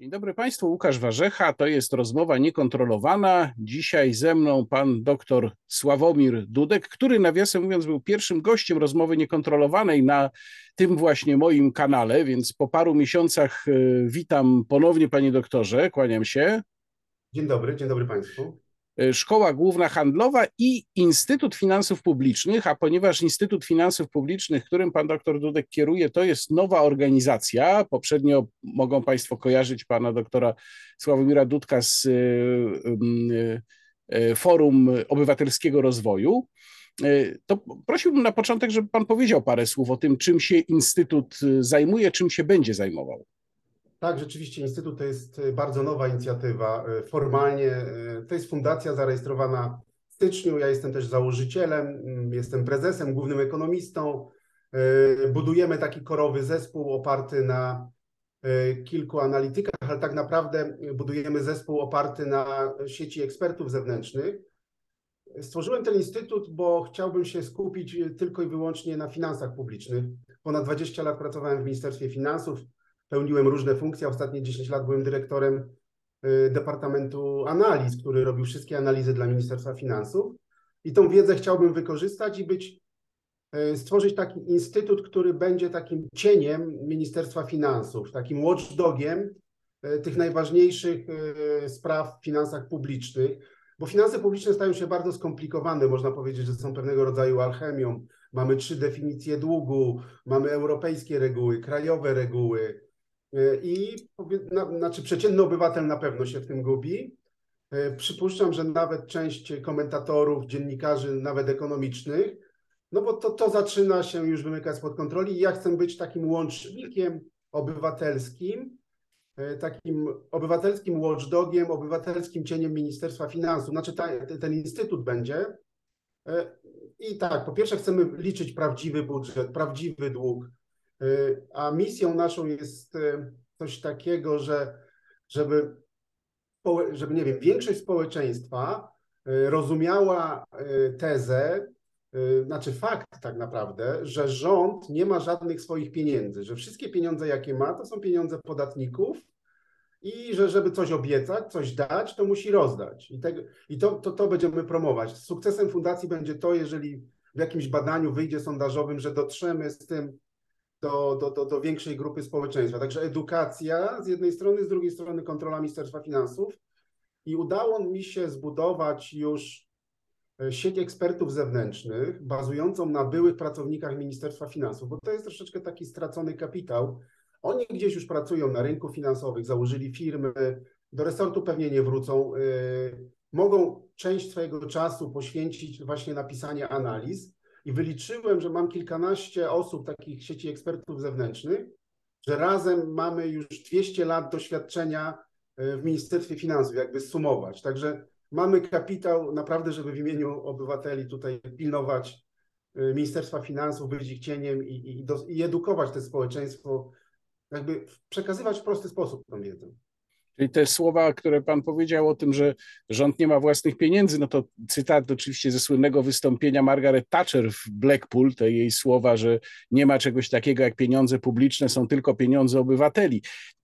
Dzień dobry Państwu, Łukasz Warzecha, to jest rozmowa niekontrolowana. Dzisiaj ze mną pan dr Sławomir Dudek, który nawiasem mówiąc był pierwszym gościem rozmowy niekontrolowanej na tym właśnie moim kanale, więc po paru miesiącach e, witam ponownie panie doktorze, kłaniam się. Dzień dobry, dzień dobry Państwu. E, Szkoła Główna Handlowa i Instytut Finansów Publicznych, a ponieważ Instytut Finansów Publicznych, którym pan doktor Dudek kieruje, to jest nowa organizacja, poprzednio mogą Państwo kojarzyć pana doktora Sławomira Dudka z e, e, Forum Obywatelskiego Rozwoju, to prosiłbym na początek, żeby pan powiedział parę słów o tym, czym się Instytut zajmuje, czym się będzie zajmował. Tak, rzeczywiście Instytut to jest e, bardzo nowa inicjatywa. E, formalnie e, to jest fundacja zarejestrowana w styczniu. Ja jestem też założycielem, mm, jestem prezesem, głównym ekonomistą. Budujemy taki korowy zespół oparty na kilku analitykach, ale tak naprawdę budujemy zespół oparty na sieci ekspertów zewnętrznych. Stworzyłem ten instytut, bo chciałbym się skupić tylko i wyłącznie na finansach publicznych. Ponad 20 lat pracowałem w Ministerstwie Finansów, pełniłem różne funkcje. Ostatnie 10 lat byłem dyrektorem y, Departamentu Analiz, który robił wszystkie analizy dla Ministerstwa Finansów. I tą wiedzę chciałbym wykorzystać i być, y, stworzyć taki instytut, który będzie takim cieniem Ministerstwa Finansów, takim watchdogiem y, tych najważniejszych spraw w finansach publicznych, bo finanse publiczne stają się bardzo skomplikowane. Można powiedzieć, że są pewnego rodzaju alchemią. Mamy trzy definicje długu, mamy europejskie reguły, krajowe reguły, E, I znaczy przeciętny obywatel na pewno się w tym gubi. E, przypuszczam, że nawet część komentatorów, dziennikarzy, nawet ekonomicznych, no bo to, to zaczyna się już wymykać spod kontroli ja chcę być takim łącznikiem obywatelskim, e, takim obywatelskim watchdogiem, obywatelskim cieniem Ministerstwa Finansów. Znaczy ta, ten instytut będzie. I tak, po pierwsze chcemy liczyć prawdziwy budżet, prawdziwy dług, a misją naszą jest y, coś takiego, że żeby, żeby nie wiem, większość społeczeństwa y, rozumiała tezę, znaczy fakt tak naprawdę, że rząd nie ma żadnych swoich pieniędzy, że wszystkie pieniądze, jakie ma, to są pieniądze podatników i że żeby coś obiecać, coś dać, to musi rozdać. I, i to, to, to będziemy promować. Sukcesem fundacji będzie to, jeżeli w jakimś badaniu wyjdzie sondażowym, że dotrzemy z tym do, do, do, do większej grupy społeczeństwa. Także edukacja z jednej strony, z drugiej strony kontrola Ministerstwa Finansów. I udało mi się zbudować już e, sieć ekspertów zewnętrznych, bazującą na byłych pracownikach Ministerstwa Finansów, bo to jest troszeczkę taki stracony kapitał. Oni gdzieś już pracują na rynku finansowym, założyli firmy, do resortu pewnie nie wrócą. E, mogą część swojego czasu poświęcić właśnie na pisanie analiz, i wyliczyłem, że mam kilkanaście osób, takich sieci ekspertów zewnętrznych, że razem mamy już 200 lat doświadczenia e, w Ministerstwie Finansów, jakby sumować. Także mamy kapitał naprawdę, żeby w imieniu obywateli tutaj pilnować e, Ministerstwa Finansów, być ich cieniem i, i, i edukować to społeczeństwo, jakby przekazywać w prosty sposób tą wiedzę. Czyli te słowa, które pan powiedział o tym, że rząd nie ma własnych pieniędzy, no to cytat oczywiście ze słynnego wystąpienia Margaret Thatcher w Blackpool, te jej słowa, że nie ma czegoś takiego jak pieniądze publiczne, są tylko pieniądze obywateli.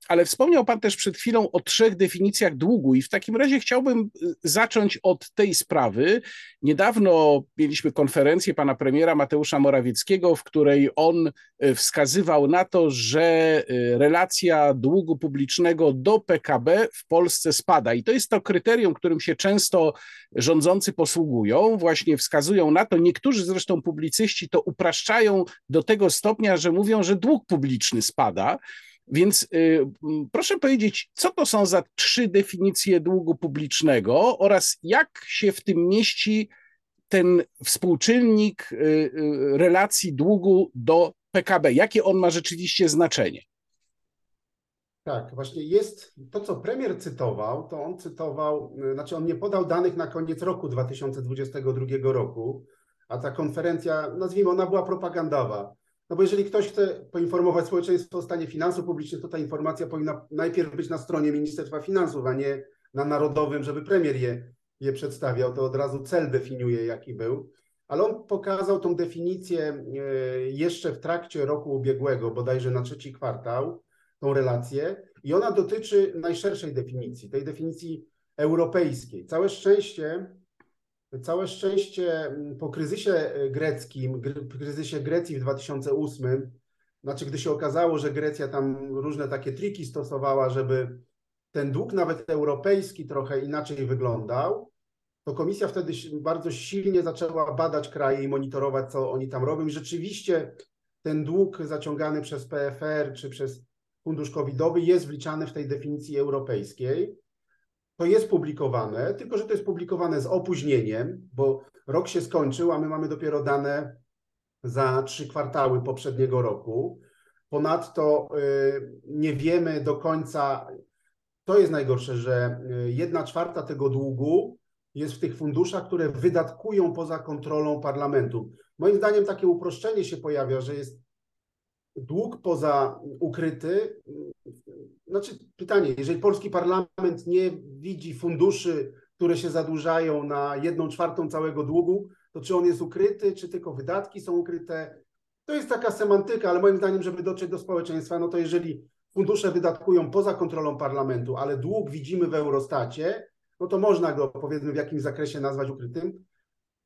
Ale wspomniał Pan też przed chwilą o trzech definicjach długu, i w takim razie chciałbym y, zacząć od tej sprawy. Niedawno mieliśmy konferencję pana premiera Mateusza Morawieckiego, w której on y, wskazywał na to, że y, relacja długu publicznego do PKB w Polsce spada. I to jest to kryterium, którym się często rządzący posługują, właśnie wskazują na to. Niektórzy zresztą publicyści to upraszczają do tego stopnia, że mówią, że dług publiczny spada. Więc y, proszę powiedzieć, co to są za trzy definicje długu publicznego oraz jak się w tym mieści ten współczynnik y, y, relacji długu do PKB? Jakie on ma rzeczywiście znaczenie? Tak, właśnie jest to, co premier cytował, to on cytował, znaczy on nie podał danych na koniec roku 2022 roku, a ta konferencja, nazwijmy, ona była propagandowa. No bo jeżeli ktoś chce poinformować społeczeństwo o stanie finansów publicznych, to ta informacja powinna najpierw być na stronie Ministerstwa Finansów, a nie na narodowym, żeby premier je, je przedstawiał. To od razu cel definiuje, jaki był. Ale on pokazał tą definicję e, jeszcze w trakcie roku ubiegłego, bodajże na trzeci kwartał. tą relację i ona dotyczy najszerszej definicji, tej definicji europejskiej. Całe szczęście, całe szczęście mm, po kryzysie greckim, kryzysie Grecji w 2008, znaczy gdy się okazało, że Grecja tam różne takie triki stosowała, żeby ten dług nawet europejski trochę inaczej wyglądał, to komisja wtedy bardzo silnie zaczęła badać kraje i monitorować, co oni tam robią. I rzeczywiście ten dług zaciągany przez PFR czy przez fundusz covidowy jest wliczany w tej definicji europejskiej. To jest publikowane, tylko że to jest publikowane z opóźnieniem, bo rok się skończył, a my mamy dopiero dane za trzy kwartały poprzedniego roku. Ponadto y, nie wiemy do końca, to jest najgorsze, że y, jedna czwarta tego długu jest w tych funduszach, które wydatkują poza kontrolą parlamentu. Moim zdaniem takie uproszczenie się pojawia, że jest dług poza ukryty. Znaczy pytanie, jeżeli polski parlament nie widzi funduszy, które się zadłużają na jedną czwartą całego długu, to czy on jest ukryty, czy tylko wydatki są ukryte? To jest taka semantyka, ale moim zdaniem, żeby dotrzeć do społeczeństwa, no to jeżeli fundusze wydatkują poza kontrolą parlamentu, ale dług widzimy w Eurostacie, no to można go powiedzmy w jakimś zakresie nazwać ukrytym.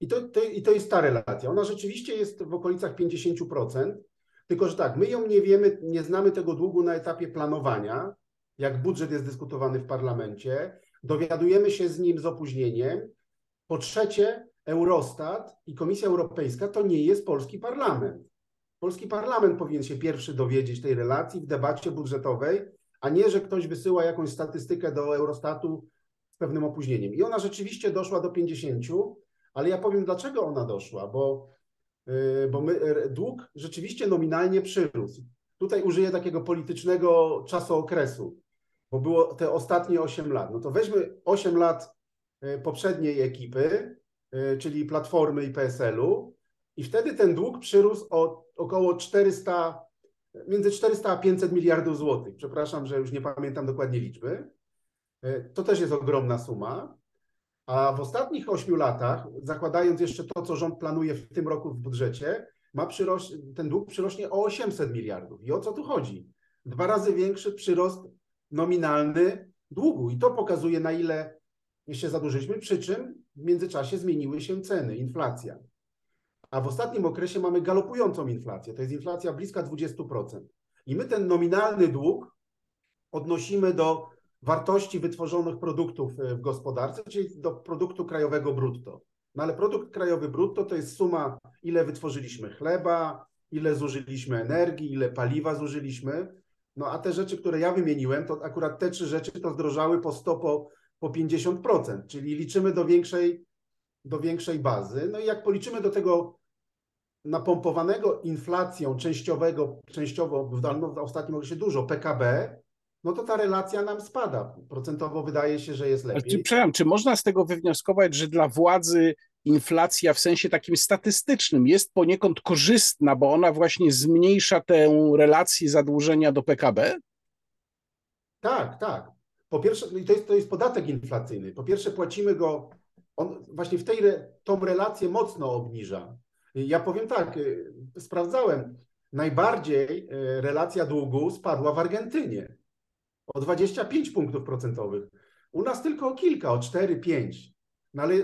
I to, to, I to jest ta relacja. Ona rzeczywiście jest w okolicach 50%, tylko że tak, my ją nie wiemy, nie znamy tego długu na etapie planowania, jak budżet jest dyskutowany w parlamencie, dowiadujemy się z nim z opóźnieniem. Po trzecie, Eurostat i Komisja Europejska to nie jest polski parlament. Polski parlament powinien się pierwszy dowiedzieć tej relacji w debacie budżetowej, a nie, że ktoś wysyła jakąś statystykę do Eurostatu pewnym opóźnieniem. I ona rzeczywiście doszła do 50, ale ja powiem, dlaczego ona doszła, bo, bo my, dług rzeczywiście nominalnie przyrósł. Tutaj użyję takiego politycznego czasookresu, bo było te ostatnie 8 lat. No to weźmy 8 lat y, poprzedniej ekipy, y, czyli Platformy i PSL-u, i wtedy ten dług przyrósł o około 400, między 400 a 500 miliardów złotych. Przepraszam, że już nie pamiętam dokładnie liczby. To też jest ogromna suma. A w ostatnich ośmiu latach, zakładając jeszcze to, co rząd planuje w tym roku w budżecie, ma przyroś, ten dług przyrośnie o 800 miliardów. I o co tu chodzi? Dwa razy większy przyrost nominalny długu. I to pokazuje, na ile się zadłużyliśmy, przy czym w międzyczasie zmieniły się ceny, inflacja. A w ostatnim okresie mamy galopującą inflację. To jest inflacja bliska 20%. I my ten nominalny dług odnosimy do wartości wytworzonych produktów e, w gospodarce, czyli do produktu krajowego brutto. No ale produkt krajowy brutto to jest suma, ile wytworzyliśmy chleba, ile zużyliśmy energii, ile paliwa zużyliśmy. No a te rzeczy, które ja wymieniłem, to akurat te trzy rzeczy to zdrożały po 100, po, po 50%, czyli liczymy do większej, do większej bazy. No i jak policzymy do tego napompowanego inflacją częściowego, częściowo w, w ostatnim okresie dużo PKB, no to ta relacja nam spada. Procentowo wydaje się, że jest lepiej. Czy, przepraszam, czy można z tego wywnioskować, że dla władzy inflacja w sensie takim statystycznym jest poniekąd korzystna, bo ona właśnie zmniejsza tę relację zadłużenia do PKB? Tak, tak. Po pierwsze, to jest, to jest podatek inflacyjny. Po pierwsze, płacimy go, on właśnie w tej tą relację mocno obniża. Ja powiem tak, y, sprawdzałem, najbardziej y, relacja długu spadła w Argentynie o 25 punktów procentowych. U nas tylko o kilka, o 4-5. No ale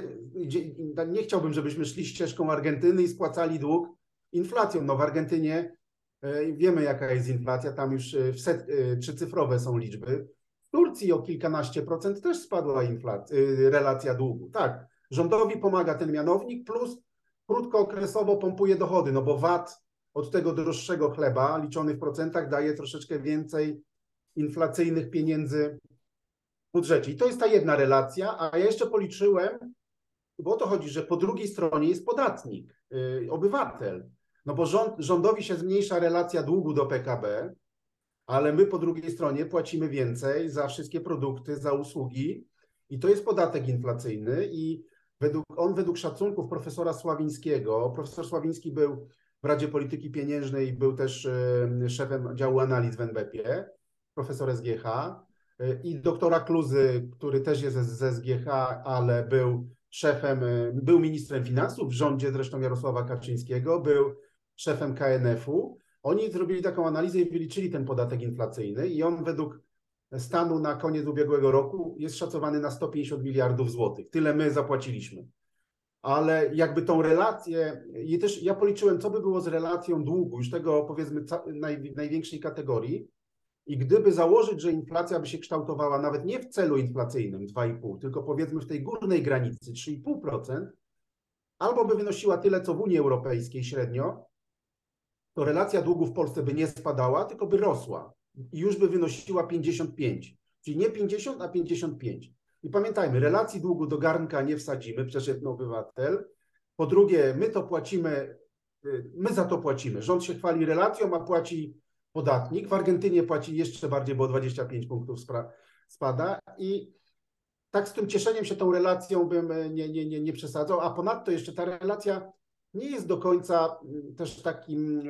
nie chciałbym, żebyśmy szli ścieżką Argentyny i spłacali dług inflacją. No w Argentynie e, wiemy, jaka jest inflacja, tam już e, w set, e, trzycyfrowe są liczby. W Turcji o kilkanaście procent też spadła inflacja, relacja długu. Tak, rządowi pomaga ten mianownik, plus krótkookresowo pompuje dochody, no bo VAT od tego droższego chleba liczony w procentach daje troszeczkę więcej inflacyjnych pieniędzy w budżecie. I to jest ta jedna relacja, a ja jeszcze policzyłem, bo o to chodzi, że po drugiej stronie jest podatnik, yy, obywatel. No bo rząd, rządowi się zmniejsza relacja długu do PKB, ale my po drugiej stronie płacimy więcej za wszystkie produkty, za usługi i to jest podatek inflacyjny i według, on według szacunków profesora Sławińskiego, profesor Sławiński był w Radzie Polityki Pieniężnej, był też yy, szefem działu analiz w NBP, profesor SGH y, i doktora Kluzy, który też jest z SGH, ale był szefem, y, był ministrem finansów w rządzie zresztą Jarosława Kaczyńskiego, był szefem KNF-u, Oni zrobili taką analizę i wyliczyli ten podatek inflacyjny i on według stanu na koniec ubiegłego roku jest szacowany na 150 miliardów złotych. Tyle my zapłaciliśmy. Ale jakby tą relację, i też ja policzyłem, co by było z relacją długu, już tego powiedzmy naj, największej kategorii, i gdyby założyć, że inflacja by się kształtowała nawet nie w celu inflacyjnym 2,5, tylko powiedzmy w tej górnej granicy 3,5%, albo by wynosiła tyle, co w Unii Europejskiej średnio, to relacja długu w Polsce by nie spadała, tylko by rosła i już by wynosiła 55. Czyli nie 50, a 55. I pamiętajmy, relacji długu do garnka nie wsadzimy, przeciętny obywatel. Po drugie, my to płacimy, y, my za to płacimy. Rząd się chwali relacją, a płaci podatnik. W Argentynie płaci jeszcze bardziej, bo 25 punktów spada. I tak z tym cieszeniem się tą relacją bym e, nie, nie, nie, nie przesadzał. A ponadto jeszcze ta relacja nie jest do końca mm, też takim e,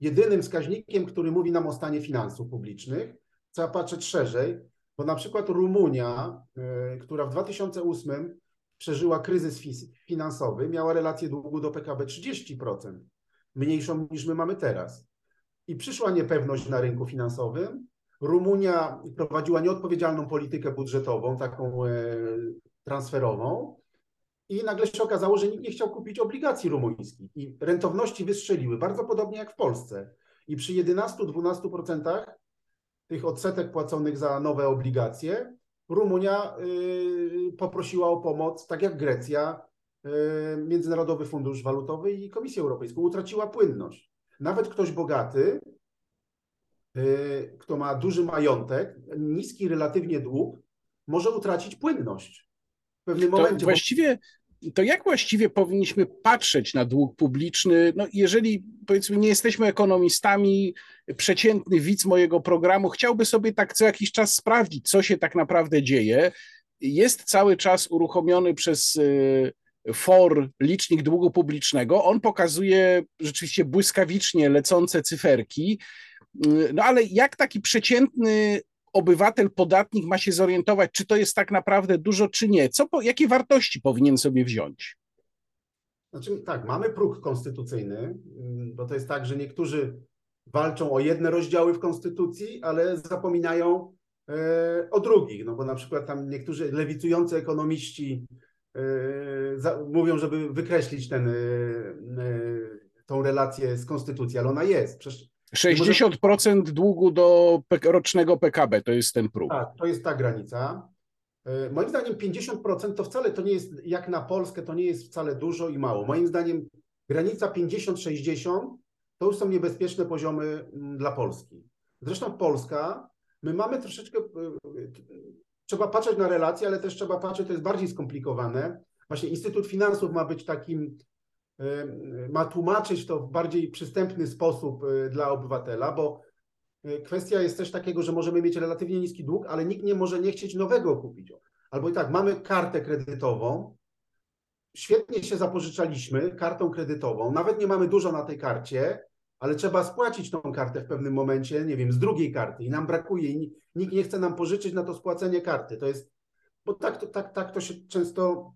jedynym wskaźnikiem, który mówi nam o stanie finansów publicznych. Trzeba patrzeć szerzej, bo na przykład Rumunia, e, która w 2008 przeżyła kryzys finansowy, miała relację długu do PKB 30%, mniejszą niż my mamy teraz. I przyszła niepewność na rynku finansowym. Rumunia prowadziła nieodpowiedzialną politykę budżetową, taką e, transferową, i nagle się okazało, że nikt nie chciał kupić obligacji rumuńskich i rentowności wystrzeliły, bardzo podobnie jak w Polsce. I przy 11-12% tych odsetek płaconych za nowe obligacje, Rumunia y, poprosiła o pomoc, tak jak Grecja, y, Międzynarodowy Fundusz Walutowy i Komisję Europejską. Utraciła płynność. Nawet ktoś bogaty, y, kto ma duży majątek, niski relatywnie dług, może utracić płynność. W pewnym momencie. To właściwie, to jak właściwie powinniśmy patrzeć na dług publiczny? No, jeżeli powiedzmy nie jesteśmy ekonomistami, przeciętny widz mojego programu chciałby sobie tak co jakiś czas sprawdzić, co się tak naprawdę dzieje. Jest cały czas uruchomiony przez y, FOR licznik długu publicznego. On pokazuje rzeczywiście błyskawicznie lecące cyferki. No ale jak taki przeciętny obywatel, podatnik ma się zorientować, czy to jest tak naprawdę dużo, czy nie? Co, jakie wartości powinien sobie wziąć? Znaczy, tak, mamy próg konstytucyjny, mm, bo to jest tak, że niektórzy walczą o jedne rozdziały w konstytucji, ale zapominają e, o drugich. No bo na przykład tam niektórzy lewicujący ekonomiści e, mówią, żeby wykreślić ten, e, tą relację z konstytucji, ale ona jest. Przecież 60% długu do rocznego PKB to jest ten próg. Tak, to jest ta granica. Moim zdaniem 50% to wcale to nie jest, jak na Polskę, to nie jest wcale dużo i mało. Moim zdaniem granica 50-60 to już są niebezpieczne poziomy mm, dla Polski. Zresztą Polska, my mamy troszeczkę, trzeba patrzeć na relacje, ale też trzeba patrzeć, to jest bardziej skomplikowane. Właśnie Instytut Finansów ma być takim ma tłumaczyć to w bardziej przystępny sposób y, dla obywatela, bo y, kwestia jest też takiego, że możemy mieć relatywnie niski dług, ale nikt nie może nie chcieć nowego kupić. Albo i tak, mamy kartę kredytową, świetnie się zapożyczaliśmy kartą kredytową, nawet nie mamy dużo na tej karcie, ale trzeba spłacić tą kartę w pewnym momencie, nie wiem, z drugiej karty i nam brakuje i nikt nie chce nam pożyczyć na to spłacenie karty. To jest, bo tak to, tak, tak to się często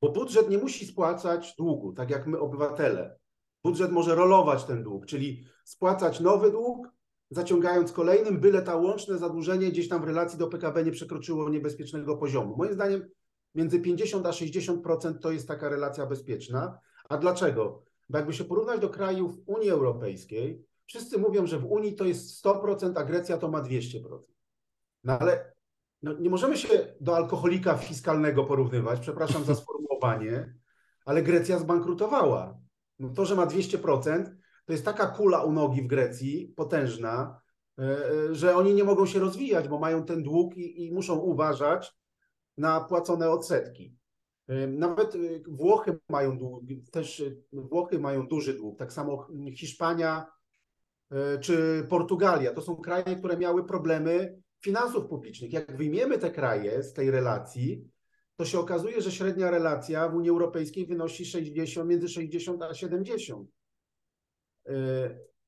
bo budżet nie musi spłacać długu, tak jak my obywatele. Budżet może rolować ten dług, czyli spłacać nowy dług, zaciągając kolejnym, byle ta łączne zadłużenie gdzieś tam w relacji do PKB nie przekroczyło niebezpiecznego poziomu. Moim zdaniem między 50 a 60% to jest taka relacja bezpieczna. A dlaczego? Bo jakby się porównać do krajów Unii Europejskiej, wszyscy mówią, że w Unii to jest 100%, a Grecja to ma 200%. No ale no, nie możemy się do alkoholika fiskalnego porównywać, przepraszam za sformułowanie, ale Grecja zbankrutowała. No to, że ma 200%, to jest taka kula u nogi w Grecji, potężna, e, e, że oni nie mogą się rozwijać, bo mają ten dług i, i muszą uważać na płacone odsetki. Nawet Włochy mają dług, też Włochy mają duży dług, tak samo Hiszpania czy Portugalia. To są kraje, które miały problemy finansów publicznych. Jak wyjmiemy te kraje z tej relacji, to się okazuje, że średnia relacja w Unii Europejskiej wynosi 60, między 60 a 70. Y,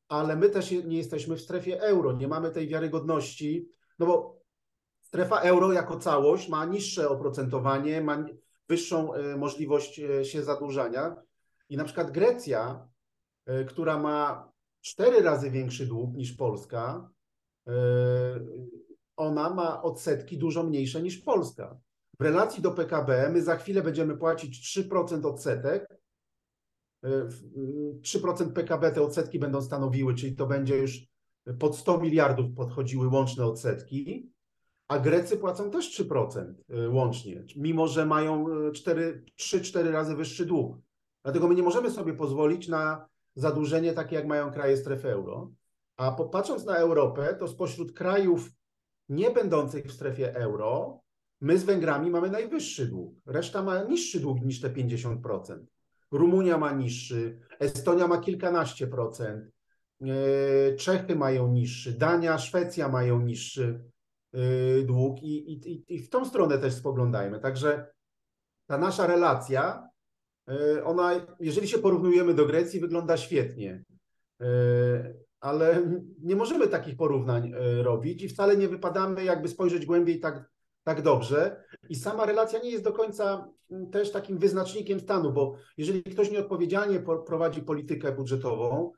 ale my też nie jesteśmy w strefie euro, nie mamy tej wiarygodności, no bo strefa euro jako całość ma niższe oprocentowanie, ma wyższą y, możliwość y, się zadłużania. I na przykład Grecja, która ma cztery razy większy dług niż Polska, ona ma odsetki dużo mniejsze niż Polska. W relacji do PKB my za chwilę będziemy płacić 3% odsetek. 3% PKB te odsetki będą stanowiły, czyli to będzie już pod 100 miliardów podchodziły łączne odsetki, a Grecy płacą też 3% łącznie, mimo że mają 3-4 razy wyższy dług. Dlatego my nie możemy sobie pozwolić na zadłużenie takie, jak mają kraje strefy euro. A popatrząc na Europę, to spośród krajów nie będących w strefie euro, my z Węgrami mamy najwyższy dług. Reszta ma niższy dług niż te 50%. Rumunia ma niższy, Estonia ma kilkanaście procent, e, Czechy mają niższy, Dania, Szwecja mają niższy dług i, i, i w tą stronę też spoglądajmy. Także ta nasza relacja, e, ona, jeżeli się porównujemy do Grecji, wygląda świetnie ale nie możemy takich porównań robić i wcale nie wypadamy jakby spojrzeć głębiej tak, tak dobrze. I sama relacja nie jest do końca też takim wyznacznikiem stanu, bo jeżeli ktoś nieodpowiedzialnie prowadzi politykę budżetową,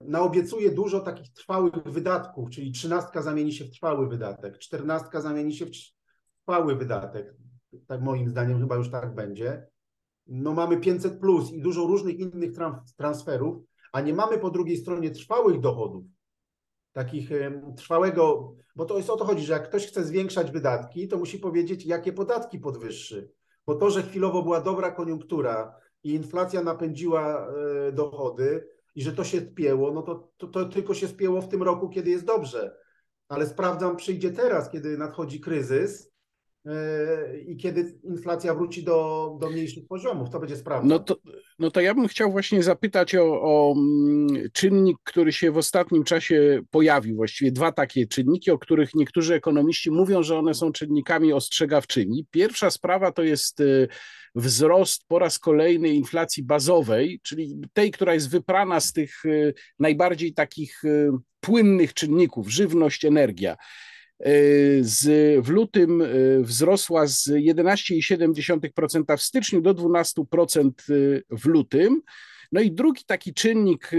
naobiecuje dużo takich trwałych wydatków, czyli trzynastka zamieni się w trwały wydatek, czternastka zamieni się w trwały wydatek. Tak moim zdaniem chyba już tak będzie. No mamy 500 plus i dużo różnych innych transferów, a nie mamy po drugiej stronie trwałych dochodów, takich trwałego, bo to jest o to chodzi, że jak ktoś chce zwiększać wydatki, to musi powiedzieć, jakie podatki podwyższy. Bo to, że chwilowo była dobra koniunktura i inflacja napędziła e, dochody i że to się spięło, no to, to, to tylko się spięło w tym roku, kiedy jest dobrze. Ale sprawdzam, przyjdzie teraz, kiedy nadchodzi kryzys, i kiedy inflacja wróci do, do mniejszych poziomów, to będzie sprawa. No to, no to ja bym chciał właśnie zapytać o, o mm, czynnik, który się w ostatnim czasie pojawił, właściwie dwa takie czynniki, o których niektórzy ekonomiści mówią, że one są czynnikami ostrzegawczymi. Pierwsza sprawa to jest y, wzrost po raz kolejny inflacji bazowej, czyli tej, która jest wyprana z tych y, najbardziej takich y, płynnych czynników, żywność, energia. Z, w lutym y, wzrosła z 11,7% w styczniu do 12% y, w lutym. No i drugi taki czynnik,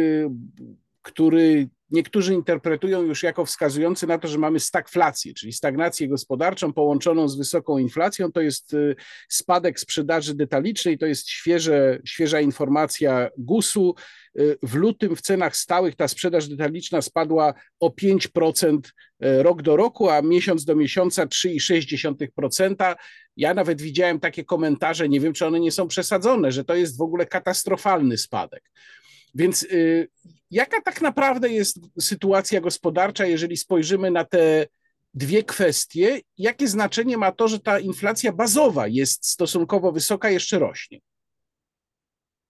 który niektórzy interpretują już jako wskazujący na to, że mamy stagflację, czyli stagnację gospodarczą połączoną z wysoką inflacją. To jest spadek sprzedaży detalicznej, to jest świeże, świeża informacja GUS-u. W lutym w cenach stałych ta sprzedaż detaliczna spadła o 5% e, rok do roku, a miesiąc do miesiąca 3,6%. Ja nawet widziałem takie komentarze, nie wiem czy one nie są przesadzone, że to jest w ogóle katastrofalny spadek. Więc y, jaka tak naprawdę jest sytuacja gospodarcza, jeżeli spojrzymy na te dwie kwestie? Jakie znaczenie ma to, że ta inflacja bazowa jest stosunkowo wysoka, jeszcze rośnie?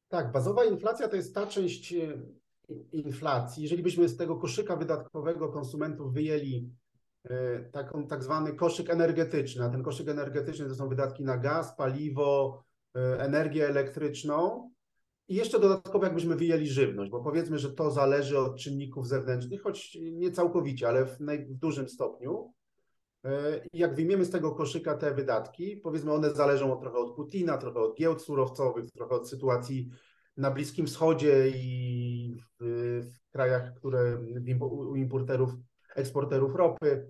Tak, bazowa inflacja to jest ta część e, inflacji. Jeżeli byśmy z tego koszyka wydatkowego konsumentów wyjęli e, taką, tak zwany koszyk energetyczny, a ten koszyk energetyczny to są wydatki na gaz, paliwo, e, energię elektryczną i jeszcze dodatkowo jakbyśmy wyjęli żywność, bo powiedzmy, że to zależy od czynników zewnętrznych, choć nie całkowicie, ale w, naj, w dużym stopniu. I jak wyjmiemy z tego koszyka te wydatki, powiedzmy one zależą trochę od Putina, trochę od giełd surowcowych, trochę od sytuacji na Bliskim Wschodzie i w, w krajach, które u importerów, eksporterów ropy.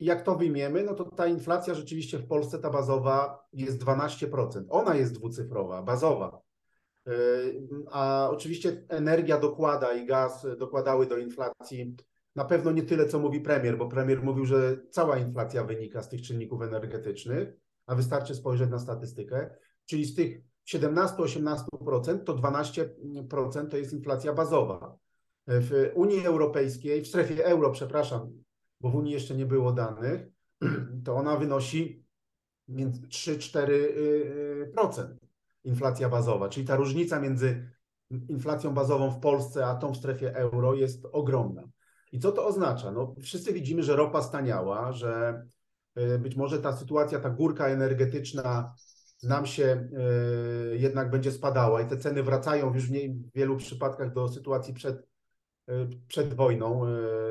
Jak to wyjmiemy, no to ta inflacja rzeczywiście w Polsce, ta bazowa jest 12%. Ona jest dwucyfrowa, bazowa. A oczywiście energia dokłada i gaz dokładały do inflacji. Na pewno nie tyle, co mówi premier, bo premier mówił, że cała inflacja wynika z tych czynników energetycznych, a wystarczy spojrzeć na statystykę, czyli z tych 17-18% to 12% to jest inflacja bazowa. W Unii Europejskiej, w strefie euro, przepraszam, bo w Unii jeszcze nie było danych, to ona wynosi 3-4% inflacja bazowa, czyli ta różnica między inflacją bazową w Polsce a tą w strefie euro jest ogromna. I co to oznacza? No, wszyscy widzimy, że ropa staniała, że y, być może ta sytuacja, ta górka energetyczna nam się y, jednak będzie spadała i te ceny wracają już w wielu przypadkach do sytuacji przed, y, przed wojną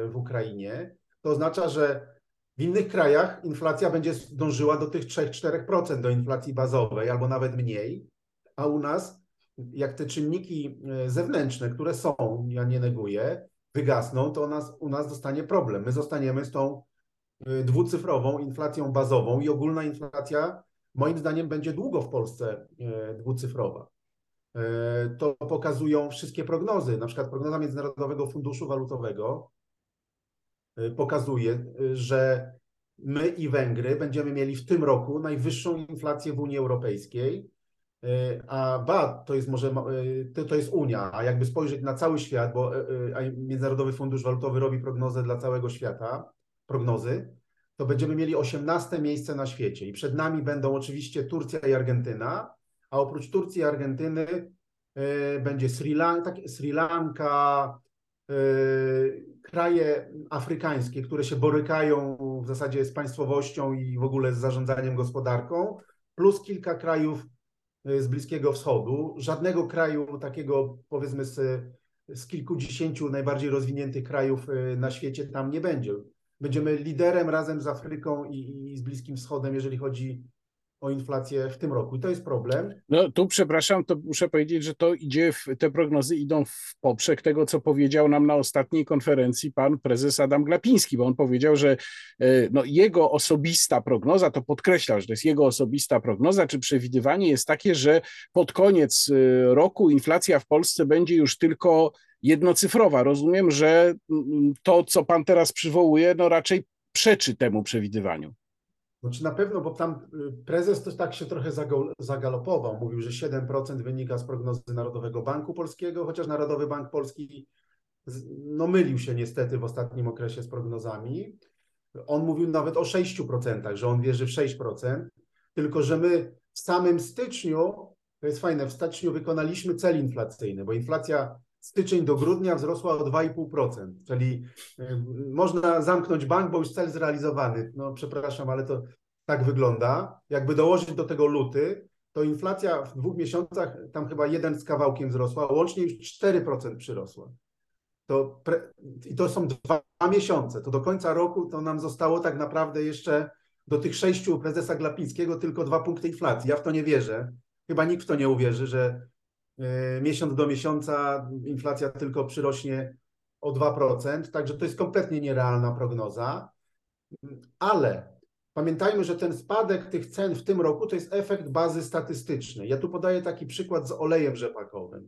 w Ukrainie. To oznacza, że w innych krajach inflacja będzie dążyła do tych 3-4% do inflacji bazowej albo nawet mniej, a u nas jak te czynniki e, zewnętrzne, które są, ja nie neguję, wygasną, to nas, u nas zostanie problem. My zostaniemy z tą e, dwucyfrową inflacją bazową i ogólna inflacja, moim zdaniem, będzie długo w Polsce e, dwucyfrowa. To pokazują wszystkie prognozy. Na przykład prognoza Międzynarodowego Funduszu Walutowego pokazuje, że my i Węgry będziemy mieli w tym roku najwyższą inflację w Unii Europejskiej a ba, to jest może, e, to jest Unia, a jakby spojrzeć na cały świat, bo e, Międzynarodowy Fundusz Walutowy robi prognozę dla całego świata, prognozy, to będziemy mieli 18 miejsce na świecie i przed nami będą oczywiście Turcja i Argentyna, a oprócz Turcji i Argentyny będzie Sri Lanka, Sri Lanka kraje afrykańskie, które się borykają w zasadzie z państwowością i w ogóle z zarządzaniem gospodarką, plus kilka krajów z Bliskiego Wschodu. Żadnego kraju takiego, powiedzmy, z, z kilkudziesięciu najbardziej rozwiniętych krajów e, na świecie tam nie będzie. Będziemy liderem razem z Afryką i, i z Bliskim Wschodem, jeżeli chodzi o inflację w tym roku. I to jest problem. No tu przepraszam, to muszę powiedzieć, że to idzie, w, te prognozy idą w poprzek tego, co powiedział nam na ostatniej konferencji pan prezes Adam Glapiński, bo on powiedział, że e, no, jego osobista prognoza, to podkreślał, że to jest jego osobista prognoza, czy przewidywanie jest takie, że pod koniec e, roku inflacja w Polsce będzie już tylko jednocyfrowa. Rozumiem, że mm, to, co pan teraz przywołuje, no raczej przeczy temu przewidywaniu. Znaczy na pewno, bo tam y, prezes też tak się trochę zagalopował. Mówił, że 7% wynika z prognozy Narodowego Banku Polskiego, chociaż Narodowy Bank Polski no, mylił się niestety w ostatnim okresie z prognozami. On mówił nawet o 6%, że on wierzy w 6%, tylko że my w samym styczniu, to jest fajne, w styczniu wykonaliśmy cel inflacyjny, bo inflacja styczeń do grudnia wzrosła o 2,5%, czyli y, można zamknąć bank, bo już cel zrealizowany. No przepraszam, ale to tak wygląda. Jakby dołożyć do tego luty, to inflacja w dwóch miesiącach tam chyba jeden z kawałkiem wzrosła, łącznie już 4% przyrosła. To pre... I to są dwa miesiące. To do końca roku to nam zostało tak naprawdę jeszcze do tych sześciu prezesa Glapińskiego tylko dwa punkty inflacji. Ja w to nie wierzę. Chyba nikt w to nie uwierzy, że E, miesiąc do miesiąca inflacja tylko przyrośnie o 2%, także to jest kompletnie nierealna prognoza. Ale pamiętajmy, że ten spadek tych cen w tym roku to jest efekt bazy statystycznej. Ja tu podaję taki przykład z olejem rzepakowym,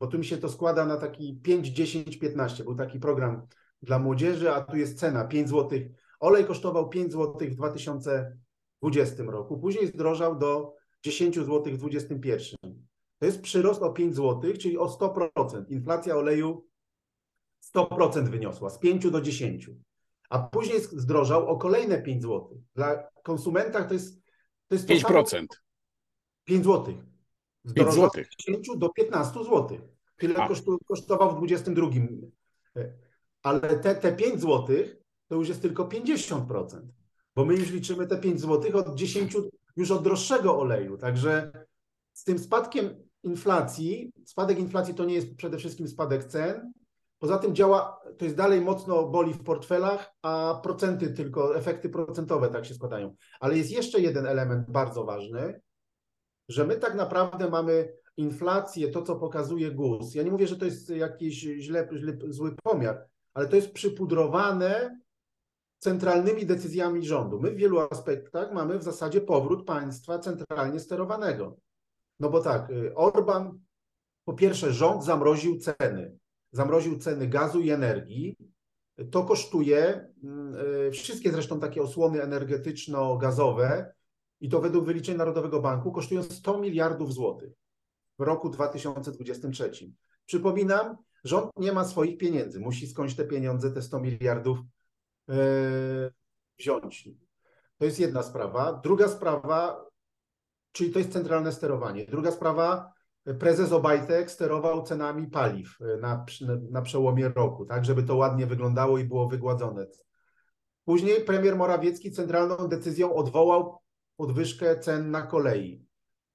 bo tu mi się to składa na taki 5, 10, 15. Był taki program dla młodzieży, a tu jest cena 5 zł. Olej kosztował 5 zł w 2020 roku, później zdrożał do 10 zł w 2021. To jest przyrost o 5 zł, czyli o 100%. Inflacja oleju 100% wyniosła, z 5 do 10. A później zdrożał o kolejne 5 zł. Dla konsumenta to jest. To jest 5%. 5 zł. Zdrożał z 10 do 15 zł. Tyle kosztował w 22. Ale te, te 5 zł to już jest tylko 50%. Bo my już liczymy te 5 zł od 10 już od droższego oleju. Także z tym spadkiem inflacji, spadek inflacji to nie jest przede wszystkim spadek cen. Poza tym działa, to jest dalej mocno boli w portfelach, a procenty tylko, efekty procentowe tak się składają. Ale jest jeszcze jeden element bardzo ważny, że my tak naprawdę mamy inflację, to co pokazuje GUS. Ja nie mówię, że to jest jakiś źle, źle, zły pomiar, ale to jest przypudrowane centralnymi decyzjami rządu. My w wielu aspektach mamy w zasadzie powrót państwa centralnie sterowanego. No bo tak, y, Orban, po pierwsze, rząd zamroził ceny. Zamroził ceny gazu i energii. To kosztuje, mm, y, wszystkie zresztą takie osłony energetyczno-gazowe, i to według wyliczeń Narodowego Banku, kosztują 100 miliardów złotych w roku 2023. Przypominam, rząd nie ma swoich pieniędzy, musi skądś te pieniądze, te 100 miliardów yy, wziąć. To jest jedna sprawa. Druga sprawa, czyli to jest centralne sterowanie. Druga sprawa, prezes Obajtek sterował cenami paliw na, na przełomie roku, tak, żeby to ładnie wyglądało i było wygładzone. Później premier Morawiecki centralną decyzją odwołał podwyżkę cen na kolei.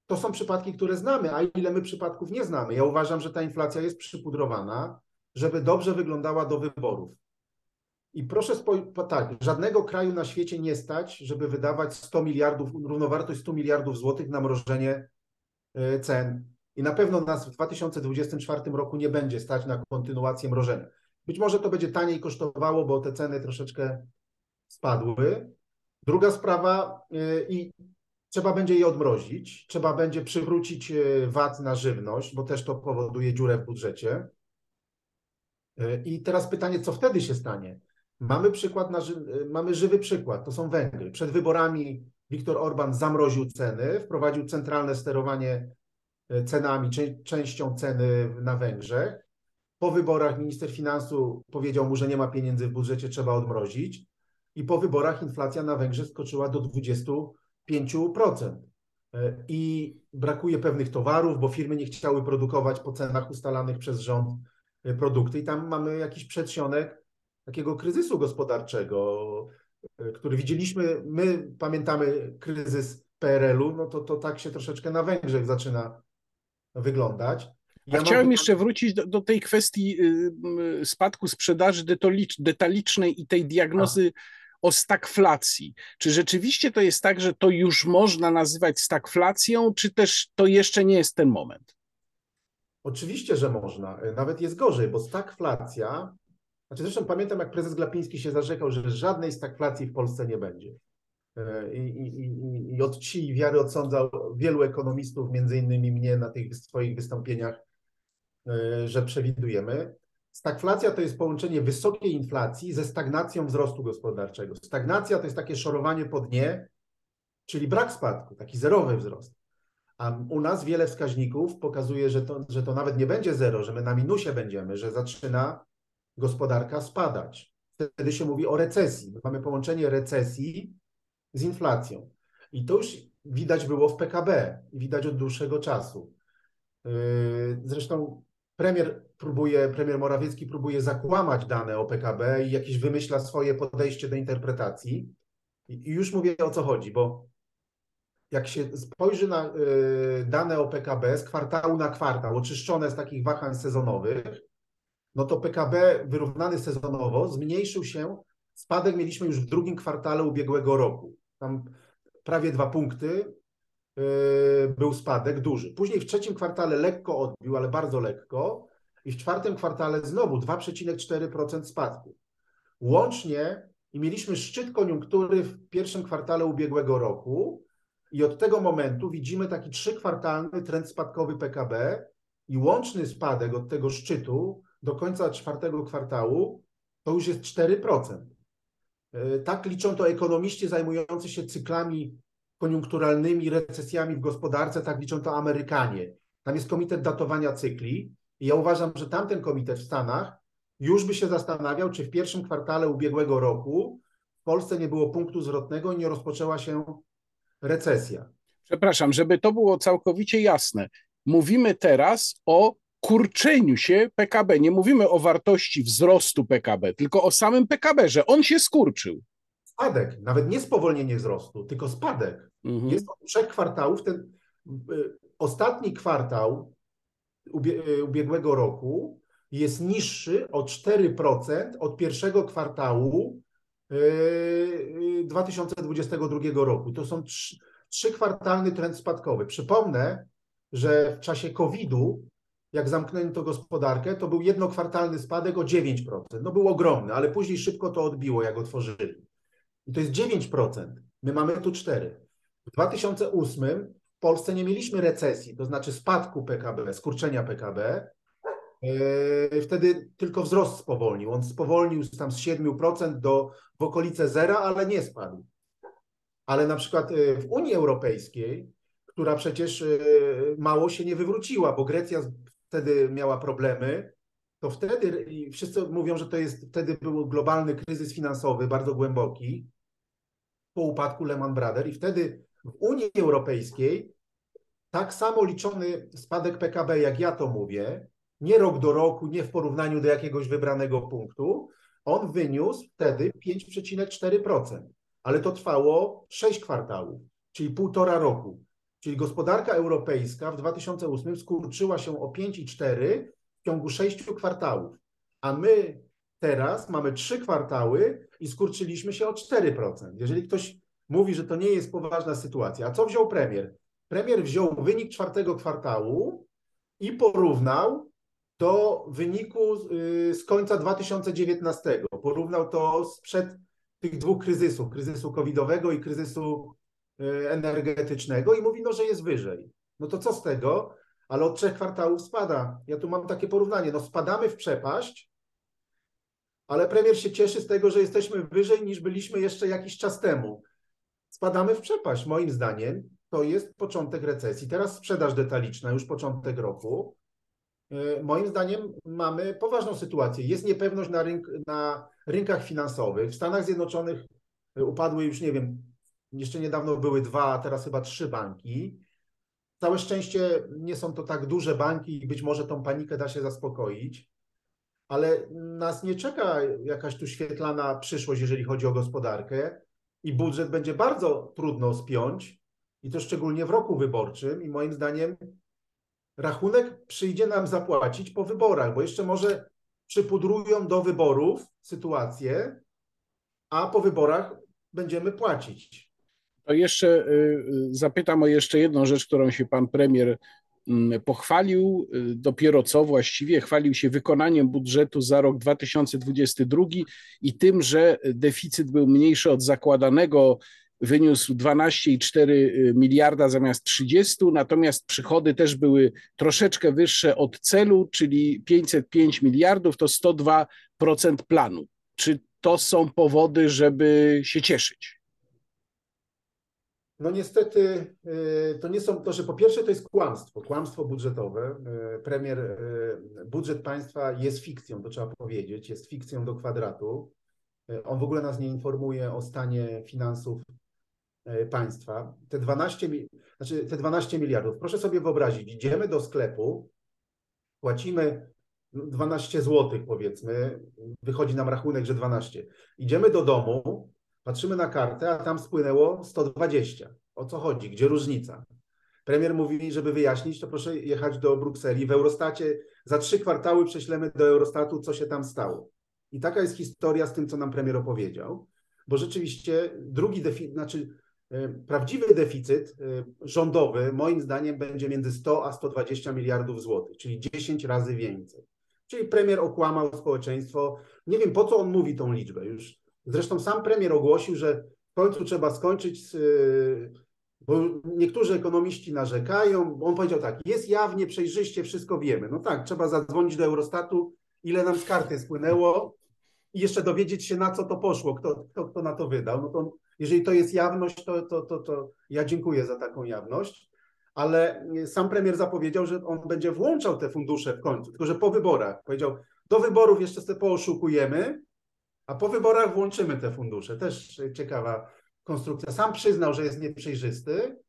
To są przypadki, które znamy, a ile my przypadków nie znamy. Ja uważam, że ta inflacja jest przypudrowana, żeby dobrze wyglądała do wyborów. I proszę tak, żadnego kraju na świecie nie stać, żeby wydawać 100 miliardów, równowartość 100 miliardów złotych na mrożenie e, cen i na pewno nas w 2024 roku nie będzie stać na kontynuację mrożenia. Być może to będzie taniej kosztowało, bo te ceny troszeczkę spadły. Druga sprawa, y, i trzeba będzie je odmrozić, trzeba będzie przywrócić y, VAT na żywność, bo też to powoduje dziurę w budżecie. I teraz pytanie, co wtedy się stanie? Mamy przykład, na, mamy żywy przykład, to są Węgry. Przed wyborami Viktor Orban zamroził ceny, wprowadził centralne sterowanie cenami, częścią ceny na Węgrzech. Po wyborach minister finansów powiedział mu, że nie ma pieniędzy w budżecie, trzeba odmrozić. I po wyborach inflacja na Węgrzech skoczyła do 25%. E, I brakuje pewnych towarów, bo firmy nie chciały produkować po cenach ustalanych przez rząd produkty. I tam mamy jakiś przedsionek takiego kryzysu gospodarczego, e, który widzieliśmy. My pamiętamy kryzys PRL-u, no to, to tak się troszeczkę na Węgrzech zaczyna wyglądać. Ja chciałem mam... jeszcze wrócić do, do, tej kwestii y, spadku sprzedaży detalicznej i tej diagnozy A. o stagflacji. Czy rzeczywiście to jest tak, że to już można nazywać stagflacją, czy też to jeszcze nie jest ten moment? Oczywiście, że można. Nawet jest gorzej, bo stagflacja. Znaczy zresztą pamiętam, jak prezes Glapiński się zarzekał, że żadnej stagflacji w Polsce nie będzie. E, I, i, i, od wiary odsądzał wielu ekonomistów, między innymi mnie na tych swoich wystąpieniach E, że przewidujemy. Stagflacja to jest połączenie wysokiej inflacji ze stagnacją wzrostu gospodarczego. Stagnacja to jest takie szorowanie po dnie, czyli brak spadku, taki zerowy wzrost. A u nas wiele wskaźników pokazuje, że to, że to nawet nie będzie zero, że my na minusie będziemy, że zaczyna gospodarka spadać. Wtedy się mówi o recesji. My mamy połączenie recesji z inflacją. I to już widać było w PKB i widać od dłuższego czasu. Yy, zresztą premier próbuje, premier Morawiecki próbuje zakłamać dane o PKB i jakieś wymyśla swoje podejście do interpretacji. I już mówię o co chodzi, bo jak się spojrzy na y, dane o PKB z kwartału na kwartał, oczyszczone z takich wahań sezonowych, no to PKB wyrównany sezonowo zmniejszył się. Spadek mieliśmy już w drugim kwartale ubiegłego roku. Tam prawie dwa punkty, Yy, był spadek duży. Później w trzecim kwartale lekko odbił, ale bardzo lekko. I w czwartym kwartale znowu 2,4% spadku. Łącznie i mieliśmy szczyt koniunktury w pierwszym kwartale ubiegłego roku. I od tego momentu widzimy taki trzykwartalny trend spadkowy PKB i łączny spadek od tego szczytu do końca czwartego kwartału to już jest 4%. Yy, tak liczą to ekonomiści zajmujący się cyklami koniunkturalnymi recesjami w gospodarce, tak liczą to Amerykanie. Tam jest komitet datowania cykli i ja uważam, że tamten komitet w Stanach już by się zastanawiał, czy w pierwszym kwartale ubiegłego roku w Polsce nie było punktu zwrotnego i nie rozpoczęła się recesja. Przepraszam, żeby to było całkowicie jasne. Mówimy teraz o kurczeniu się PKB. Nie mówimy o wartości wzrostu PKB, tylko o samym PKB, że on się skurczył spadek, nawet nie spowolnienie wzrostu, tylko spadek. Mhm. Jest od trzech kwartałów. Ten y, ostatni kwartał y, ubiegłego roku jest niższy o 4% od pierwszego kwartału 2022 y, roku. To są trzy, trzykwartalny trend spadkowy. Przypomnę, że w czasie COVID-u, jak zamknięto gospodarkę, to był jednokwartalny spadek o 9%. No był ogromny, ale później szybko to odbiło, jak otworzyli. I to jest 9%. My mamy tu 4%. W 2008 w Polsce nie mieliśmy recesji, to znaczy spadku PKB, skurczenia PKB. Yy, wtedy tylko wzrost spowolnił. On spowolnił tam z 7% do w okolice zera, ale nie spadł. Ale na przykład yy, w Unii Europejskiej, która przecież yy, mało się nie wywróciła, bo Grecja wtedy miała problemy, to wtedy wszyscy mówią, że to jest wtedy był globalny kryzys finansowy, bardzo głęboki po upadku Lehman Brothers i wtedy w Unii Europejskiej tak samo liczony spadek PKB, jak ja to mówię, nie rok do roku, nie w porównaniu do jakiegoś wybranego punktu, on wyniósł wtedy 5,4%, ale to trwało 6 kwartałów, czyli półtora roku. Czyli gospodarka europejska w 2008 skurczyła się o 5,4 w ciągu 6 kwartałów, a my Teraz mamy trzy kwartały i skurczyliśmy się o 4%. Jeżeli ktoś mówi, że to nie jest poważna sytuacja, a co wziął premier? Premier wziął wynik czwartego kwartału i porównał do wyniku y, z końca 2019. Porównał to sprzed tych dwóch kryzysów, kryzysu covidowego i kryzysu energetycznego i mówi, no, że jest wyżej. No to co z tego? Ale od trzech kwartałów spada. Ja tu mam takie porównanie. No spadamy w przepaść, ale premier się cieszy z tego, że jesteśmy wyżej niż byliśmy jeszcze jakiś czas temu. Spadamy w przepaść, moim zdaniem. To jest początek recesji. Teraz sprzedaż detaliczna, już początek roku. Y, moim zdaniem mamy poważną sytuację. Jest niepewność na, rynk, na rynkach finansowych. W Stanach Zjednoczonych y, upadły już, nie wiem, jeszcze niedawno były dwa, a teraz chyba trzy banki. Całe szczęście nie są to tak duże banki i być może tą panikę da się zaspokoić, ale nas nie czeka jakaś tu świetlana przyszłość, jeżeli chodzi o gospodarkę i budżet będzie bardzo trudno spiąć i to szczególnie w roku wyborczym i moim zdaniem rachunek przyjdzie nam zapłacić po wyborach, bo jeszcze może przypudrują do wyborów sytuację, a po wyborach będziemy płacić. To jeszcze y, y, zapytam o jeszcze jedną rzecz, którą się pan premier mm, pochwalił. Y, dopiero co właściwie chwalił się wykonaniem budżetu za rok 2022 i tym, że deficyt był mniejszy od zakładanego wyniósł 12,4 y, miliarda zamiast 30, natomiast przychody też były troszeczkę wyższe od celu, czyli 505 miliardów to 102% planu. Czy to są powody, żeby się cieszyć? No niestety y, to nie są, to że po pierwsze to jest kłamstwo, kłamstwo budżetowe. Y, premier, budżet państwa jest fikcją, to trzeba powiedzieć, jest fikcją do kwadratu. On w ogóle nas nie informuje o stanie finansów państwa, te 12, znaczy te 12 miliardów, proszę sobie wyobrazić, idziemy do sklepu, płacimy 12 zł powiedzmy, wychodzi nam rachunek, że 12. Idziemy do domu, patrzymy na kartę, a tam spłynęło 120. O co chodzi? Gdzie różnica? Premier mówi, żeby wyjaśnić, to proszę jechać do Brukseli. W Eurostacie za trzy kwartały prześlemy do Eurostatu, co się tam stało. I taka jest historia z tym, co nam premier opowiedział, bo rzeczywiście drugi deficyt, znaczy E, prawdziwy deficyt e, rządowy, moim zdaniem, będzie między 100 a 120 miliardów złotych, czyli 10 razy więcej. Czyli premier okłamał społeczeństwo. Nie wiem, po co on mówi tą liczbę już. Zresztą sam premier ogłosił, że w końcu trzeba skończyć, e, bo niektórzy ekonomiści narzekają. On powiedział tak, jest jawnie, przejrzyście, wszystko wiemy. No tak, trzeba zadzwonić do Eurostatu, ile nam z karty spłynęło i jeszcze dowiedzieć się, na co to poszło, kto, kto, kto na to wydał. No to jeżeli to jest jawność, to, to, to, to ja dziękuję za taką jawność, ale sam premier zapowiedział, że on będzie włączał te fundusze w końcu, tylko że po wyborach. Powiedział, do wyborów jeszcze sobie pooszukujemy, a po wyborach włączymy te fundusze. Też ciekawa konstrukcja. Sam przyznał, że jest nieprzejrzysty.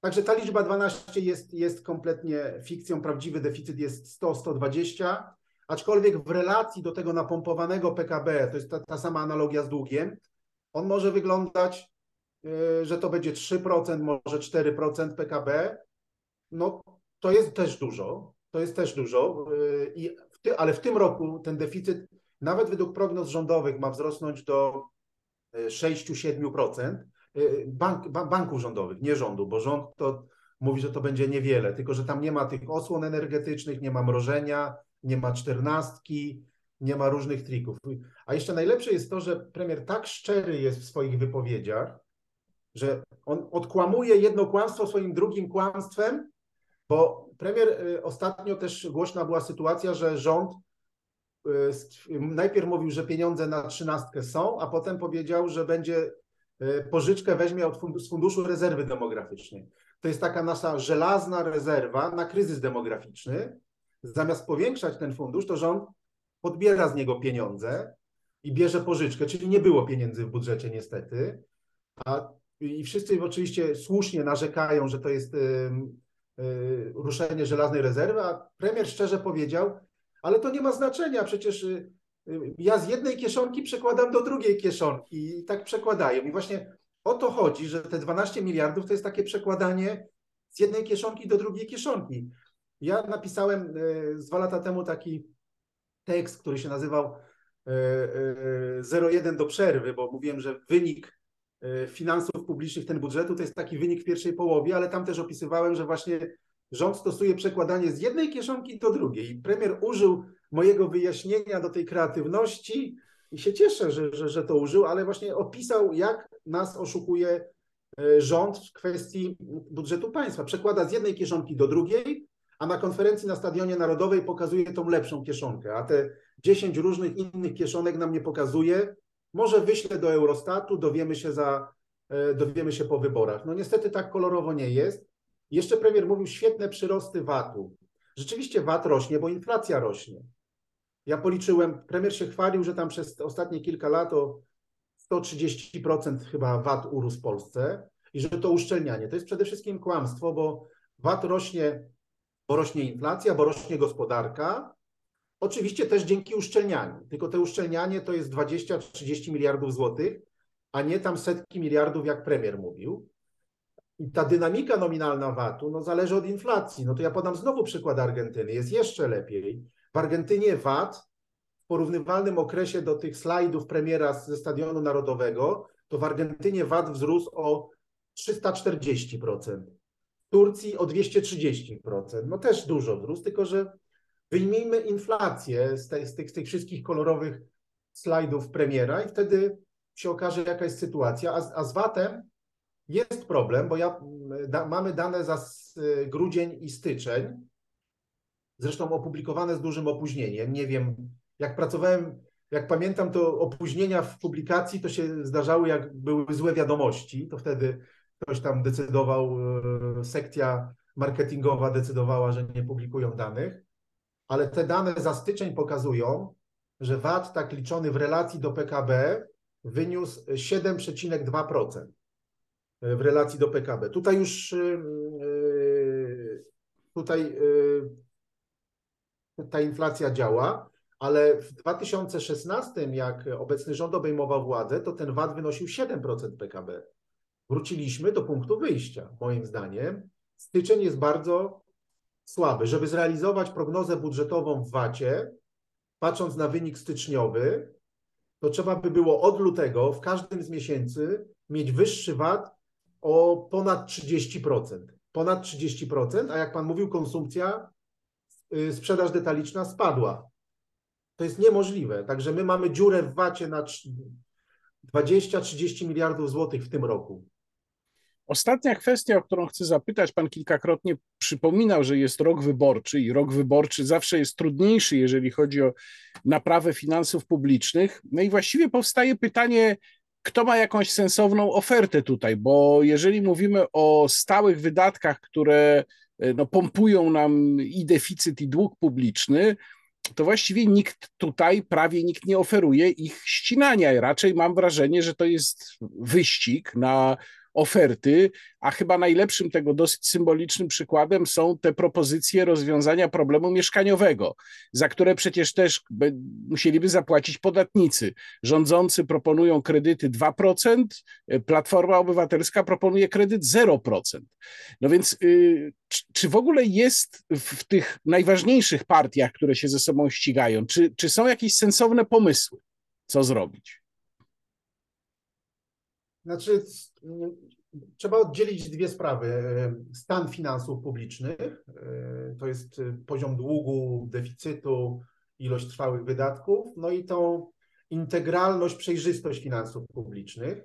Także ta liczba 12 jest, jest kompletnie fikcją. Prawdziwy deficyt jest 100-120, aczkolwiek w relacji do tego napompowanego PKB, to jest ta, ta sama analogia z długiem, on może wyglądać, y, że to będzie 3%, może 4% PKB. No to jest też dużo. To jest też dużo. Y, I w ty, ale w tym roku ten deficyt, nawet według prognoz rządowych, ma wzrosnąć do 6-7%. Y, bank, banków rządowych, nie rządu, bo rząd to mówi, że to będzie niewiele, tylko że tam nie ma tych osłon energetycznych, nie ma mrożenia, nie ma czternastki, nie ma różnych trików. A jeszcze najlepsze jest to, że premier tak szczery jest w swoich wypowiedziach, że on odkłamuje jedno kłamstwo swoim drugim kłamstwem, bo premier y, ostatnio też głośna była sytuacja, że rząd najpierw mówił, że pieniądze na trzynastkę są, a potem powiedział, że będzie y, pożyczkę weźmie od z Funduszu Rezerwy Demograficznej. To jest taka nasza żelazna rezerwa na kryzys demograficzny. Zamiast powiększać ten fundusz, to rząd podbiera z niego pieniądze i bierze pożyczkę, czyli nie było pieniędzy w budżecie niestety. A, I wszyscy oczywiście słusznie narzekają, że to jest y, y, ruszenie żelaznej rezerwy, a premier szczerze powiedział, ale to nie ma znaczenia, przecież y, ja z jednej kieszonki przekładam do drugiej kieszonki i tak przekładają. I właśnie o to chodzi, że te 12 miliardów to jest takie przekładanie z jednej kieszonki do drugiej kieszonki. Ja napisałem dwa lata temu taki tekst, który się nazywał 01 e, e, do przerwy, bo mówiłem, że wynik finansów publicznych, ten budżetu, to jest taki wynik w pierwszej połowie, ale tam też opisywałem, że właśnie rząd stosuje przekładanie z jednej kieszonki do drugiej. Premier użył mojego wyjaśnienia do tej kreatywności i się cieszę, że, że, że to użył, ale właśnie opisał, jak nas oszukuje e, rząd w kwestii budżetu państwa. Przekłada z jednej kieszonki do drugiej, a na konferencji na Stadionie Narodowej pokazuje tą lepszą kieszonkę, a te 10 różnych innych kieszonek nam nie pokazuje. Może wyślę do Eurostatu, dowiemy się, za, e, dowiemy się po wyborach. No niestety tak kolorowo nie jest. Jeszcze premier mówił świetne przyrosty VAT-u. Rzeczywiście VAT rośnie, bo inflacja rośnie. Ja policzyłem, premier się chwalił, że tam przez ostatnie kilka lat o 130% chyba VAT urósł w Polsce i że to uszczelnianie. To jest przede wszystkim kłamstwo, bo VAT rośnie, bo rośnie inflacja, bo rośnie gospodarka. Oczywiście też dzięki uszczelnianiu. Tylko to uszczelnianie to jest 20-30 miliardów złotych, a nie tam setki miliardów, jak premier mówił. I ta dynamika nominalna VAT-u no, zależy od inflacji. No to ja podam znowu przykład Argentyny. Jest jeszcze lepiej. W Argentynie VAT w porównywalnym okresie do tych slajdów premiera ze Stadionu Narodowego, to w Argentynie VAT wzrósł o 340%. W Turcji o 230%. No też dużo wzrósł, tylko że wyjmijmy inflację z, tej, z, tych, z tych wszystkich kolorowych slajdów premiera i wtedy się okaże, jaka jest sytuacja. A, a z VAT-em jest problem, bo ja, da, mamy dane za grudzień i styczeń, zresztą opublikowane z dużym opóźnieniem. Nie wiem, jak pracowałem, jak pamiętam, to opóźnienia w publikacji to się zdarzały, jak były złe wiadomości, to wtedy ktoś tam decydował, e, sekcja marketingowa decydowała, że nie publikują danych, ale te dane za styczeń pokazują, że VAT tak liczony w relacji do PKB wyniósł 7,2% w relacji do PKB. Tutaj już e, tutaj ta inflacja działa, ale w 2016, jak obecny rząd obejmował władzę, to ten VAT wynosił 7% PKB. Wróciliśmy do punktu wyjścia, moim zdaniem. Styczeń jest bardzo słaby. Żeby zrealizować prognozę budżetową w VAT-ie, patrząc na wynik styczniowy, to trzeba by było od lutego w każdym z miesięcy mieć wyższy VAT o ponad 30%. Ponad 30%, a jak pan mówił, konsumpcja Y, sprzedaż detaliczna spadła. To jest niemożliwe. Także my mamy dziurę w wacie na 20-30 miliardów złotych w tym roku. Ostatnia kwestia, o którą chcę zapytać, pan kilkakrotnie przypominał, że jest rok wyborczy i rok wyborczy zawsze jest trudniejszy, jeżeli chodzi o naprawę finansów publicznych. No i właściwie powstaje pytanie, kto ma jakąś sensowną ofertę tutaj, bo jeżeli mówimy o stałych wydatkach, które E, no, pompują nam i deficyt, i dług publiczny, to właściwie nikt tutaj, prawie nikt nie oferuje ich ścinania. Raczej mam wrażenie, że to jest wyścig na oferty, a chyba najlepszym tego dosyć symbolicznym przykładem są te propozycje rozwiązania problemu mieszkaniowego, za które przecież też musieliby zapłacić podatnicy. Rządzący proponują kredyty 2%, Platforma Obywatelska proponuje kredyt 0%. No więc y, czy w ogóle jest w tych najważniejszych partiach, które się ze sobą ścigają, czy, czy są jakieś sensowne pomysły, co zrobić? Znaczy, trzeba oddzielić dwie sprawy. Stan finansów publicznych, to jest poziom długu, deficytu, ilość trwałych wydatków, no i tą integralność, przejrzystość finansów publicznych.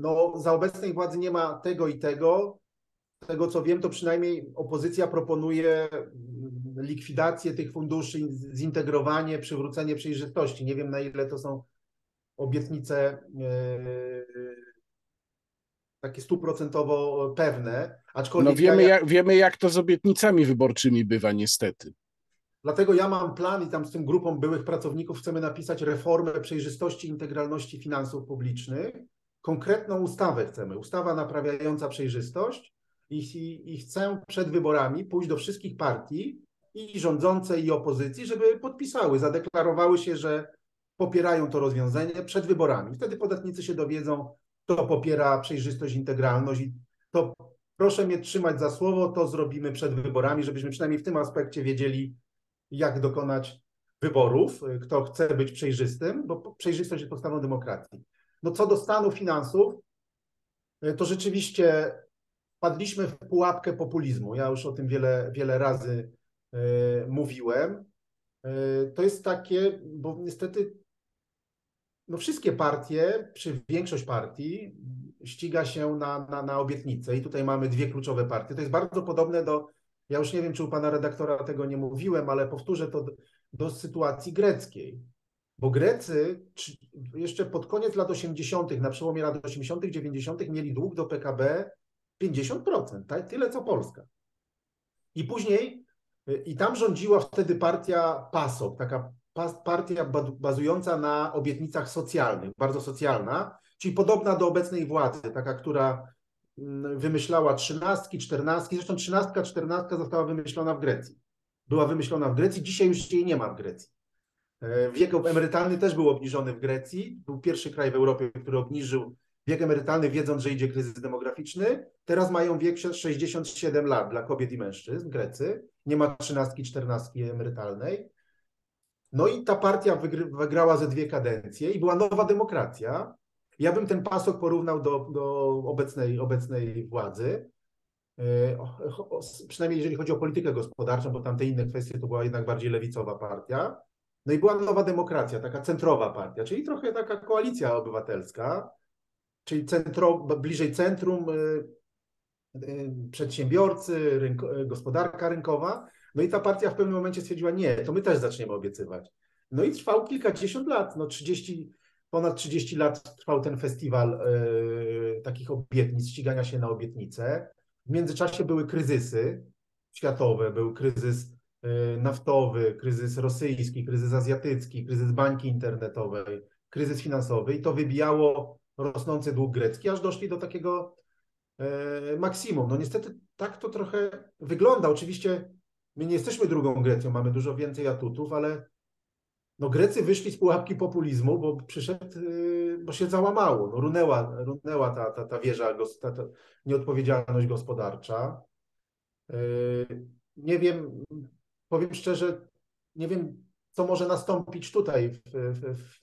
No, za obecnej władzy nie ma tego i tego. Z tego co wiem, to przynajmniej opozycja proponuje likwidację tych funduszy, zintegrowanie, przywrócenie przejrzystości. Nie wiem na ile to są obietnice e, takie stuprocentowo pewne, aczkolwiek... No wiemy, ja, jak, wiemy, jak to z obietnicami wyborczymi bywa niestety. Dlatego ja mam plan i tam z tym grupą byłych pracowników chcemy napisać reformę przejrzystości i integralności finansów publicznych. Konkretną ustawę chcemy, ustawa naprawiająca przejrzystość i, i, i chcę przed wyborami pójść do wszystkich partii i rządzącej i opozycji, żeby podpisały, zadeklarowały się, że popierają to rozwiązanie przed wyborami. Wtedy podatnicy się dowiedzą, kto popiera przejrzystość, integralność i to proszę mnie trzymać za słowo, to zrobimy przed wyborami, żebyśmy przynajmniej w tym aspekcie wiedzieli, jak dokonać wyborów, kto chce być przejrzystym, bo przejrzystość jest podstawą demokracji. No co do stanu finansów, to rzeczywiście padliśmy w pułapkę populizmu. Ja już o tym wiele, wiele razy mówiłem. To jest takie, bo niestety no wszystkie partie, czy większość partii ściga się na, na, na obietnice i tutaj mamy dwie kluczowe partie. To jest bardzo podobne do, ja już nie wiem, czy u pana redaktora tego nie mówiłem, ale powtórzę to do, do sytuacji greckiej. Bo Grecy jeszcze pod koniec lat 80., na przełomie lat 80., 90. mieli dług do PKB 50%, tak? tyle co Polska. I później, i tam rządziła wtedy partia PASOK, taka partia bazująca na obietnicach socjalnych, bardzo socjalna, czyli podobna do obecnej władzy, taka, która mm, wymyślała trzynastki, czternastki, zresztą trzynastka, czternastka została wymyślona w Grecji. Była wymyślona w Grecji, dzisiaj już jej nie ma w Grecji. E, wiek emerytalny też był obniżony w Grecji. Był pierwszy kraj w Europie, który obniżył wiek emerytalny, wiedząc, że idzie kryzys demograficzny. Teraz mają wiek 67 lat dla kobiet i mężczyzn, Grecy. Nie ma trzynastki, czternastki emerytalnej. No i ta partia wygrała ze dwie kadencje i była nowa demokracja. Ja bym ten pasok porównał do, do obecnej, obecnej władzy. E, przynajmniej jeżeli chodzi o politykę gospodarczą, bo tam te inne kwestie to była jednak bardziej lewicowa partia. No i była nowa demokracja, taka centrowa partia, czyli trochę taka koalicja obywatelska, czyli centro, bliżej centrum, e, e, przedsiębiorcy, rynko, gospodarka rynkowa. No i ta partia w pewnym momencie stwierdziła, nie, to my też zaczniemy obiecywać. No i trwał kilkadziesiąt lat, no 30, ponad 30 lat trwał ten festiwal y, takich obietnic, ścigania się na obietnice. W międzyczasie były kryzysy światowe, był kryzys y, naftowy, kryzys rosyjski, kryzys azjatycki, kryzys bańki internetowej, kryzys finansowy i to wybijało rosnący dług grecki, aż doszli do takiego y, maksimum. No niestety tak to trochę wygląda. Oczywiście My nie jesteśmy drugą Grecją, mamy dużo więcej atutów, ale no Grecy wyszli z pułapki populizmu, bo przyszedł, y, bo się załamało. No runęła, runęła ta, ta, ta wieża, ta, ta nieodpowiedzialność gospodarcza. Y, nie wiem, powiem szczerze, nie wiem, co może nastąpić tutaj w, w, w,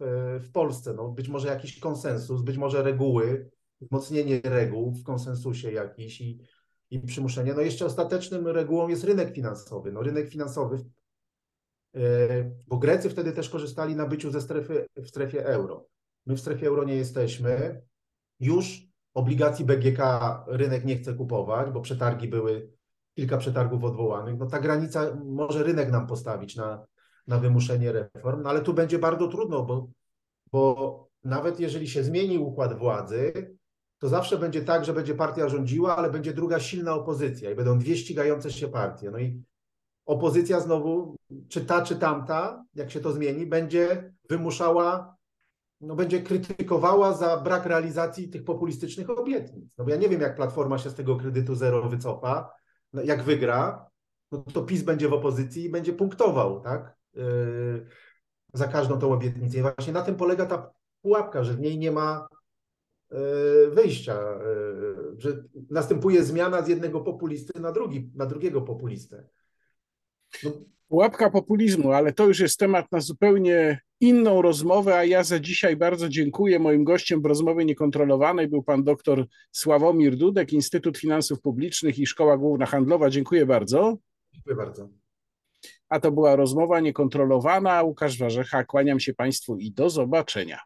w Polsce. No, być może jakiś konsensus, być może reguły, wzmocnienie reguł w konsensusie jakiś i i przymuszenie. No jeszcze ostatecznym regułą jest rynek finansowy. No rynek finansowy, e, bo Grecy wtedy też korzystali na byciu ze strefy, w strefie euro. My w strefie euro nie jesteśmy. Już obligacji BGK rynek nie chce kupować, bo przetargi były, kilka przetargów odwołanych. No ta granica może rynek nam postawić na, na wymuszenie reform, no ale tu będzie bardzo trudno, bo, bo nawet jeżeli się zmieni układ władzy, to zawsze będzie tak, że będzie partia rządziła, ale będzie druga silna opozycja i będą dwie ścigające się partie. No i opozycja znowu, czy ta, czy tamta, jak się to zmieni, będzie wymuszała, no będzie krytykowała za brak realizacji tych populistycznych obietnic. No bo ja nie wiem, jak Platforma się z tego kredytu zero wycofa, no jak wygra, no to PiS będzie w opozycji i będzie punktował, tak? Yy, za każdą tą obietnicę. I właśnie na tym polega ta pułapka, że w niej nie ma wyjścia, e, że następuje zmiana z jednego populisty na, drugi, na drugiego populistę. No. Łapka populizmu, ale to już jest temat na zupełnie inną rozmowę, a ja za dzisiaj bardzo dziękuję. Moim gościem w rozmowie niekontrolowanej był pan dr Sławomir Dudek, Instytut Finansów Publicznych i Szkoła Główna Handlowa. Dziękuję bardzo. Dziękuję bardzo. A to była rozmowa niekontrolowana. Łukasz Warzecha, kłaniam się Państwu i do zobaczenia.